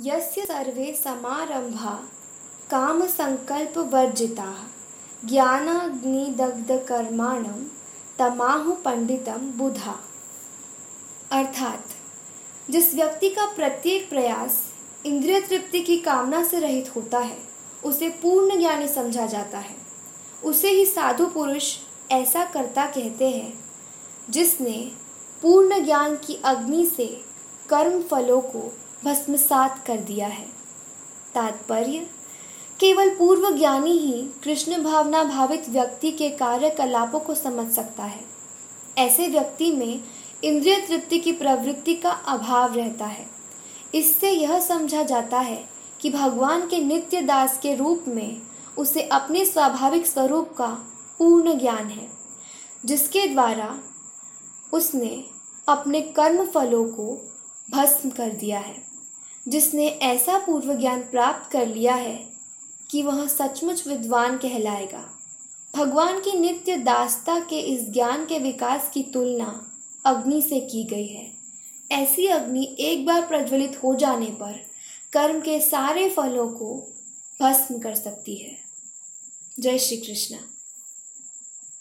यस्य सर्वे समारंभा काम संकल्प वर्जिता ज्ञानाग्निदग्धकर्माणं तमाहु पंडितम बुधा। अर्थात, जिस व्यक्ति का प्रत्येक प्रयास इंद्रिय तृप्ति की कामना से रहित होता है, उसे पूर्ण ज्ञानी समझा जाता है। उसे ही साधु पुरुष ऐसा करता कहते हैं, जिसने पूर्ण ज्ञान की अग्नि से कर्म फलों को भस्मसात कर दिया है। तात्पर्य, केवल पूर्व ज्ञानी ही कृष्ण भावना भावित व्यक्ति के कार्यकलापों को समझ सकता है। ऐसे व्यक्ति में इंद्रिय तृप्ति की प्रवृत्ति का अभाव रहता है। इससे यह समझा जाता है कि भगवान के नित्य दास के रूप में उसे अपने स्वाभाविक स्वरूप का पूर्ण ज्ञान है, जिसके द्वारा उसने अपने कर्म फलों को भस्म कर दिया है। जिसने ऐसा पूर्व ज्ञान प्राप्त कर लिया है कि वह सचमुच विद्वान कहलाएगा। भगवान की नित्य दासता के इस ज्ञान के विकास की तुलना अग्नि से की गई है। ऐसी अग्नि एक बार प्रज्वलित हो जाने पर कर्म के सारे फलों को भस्म कर सकती है। जय श्री कृष्ण।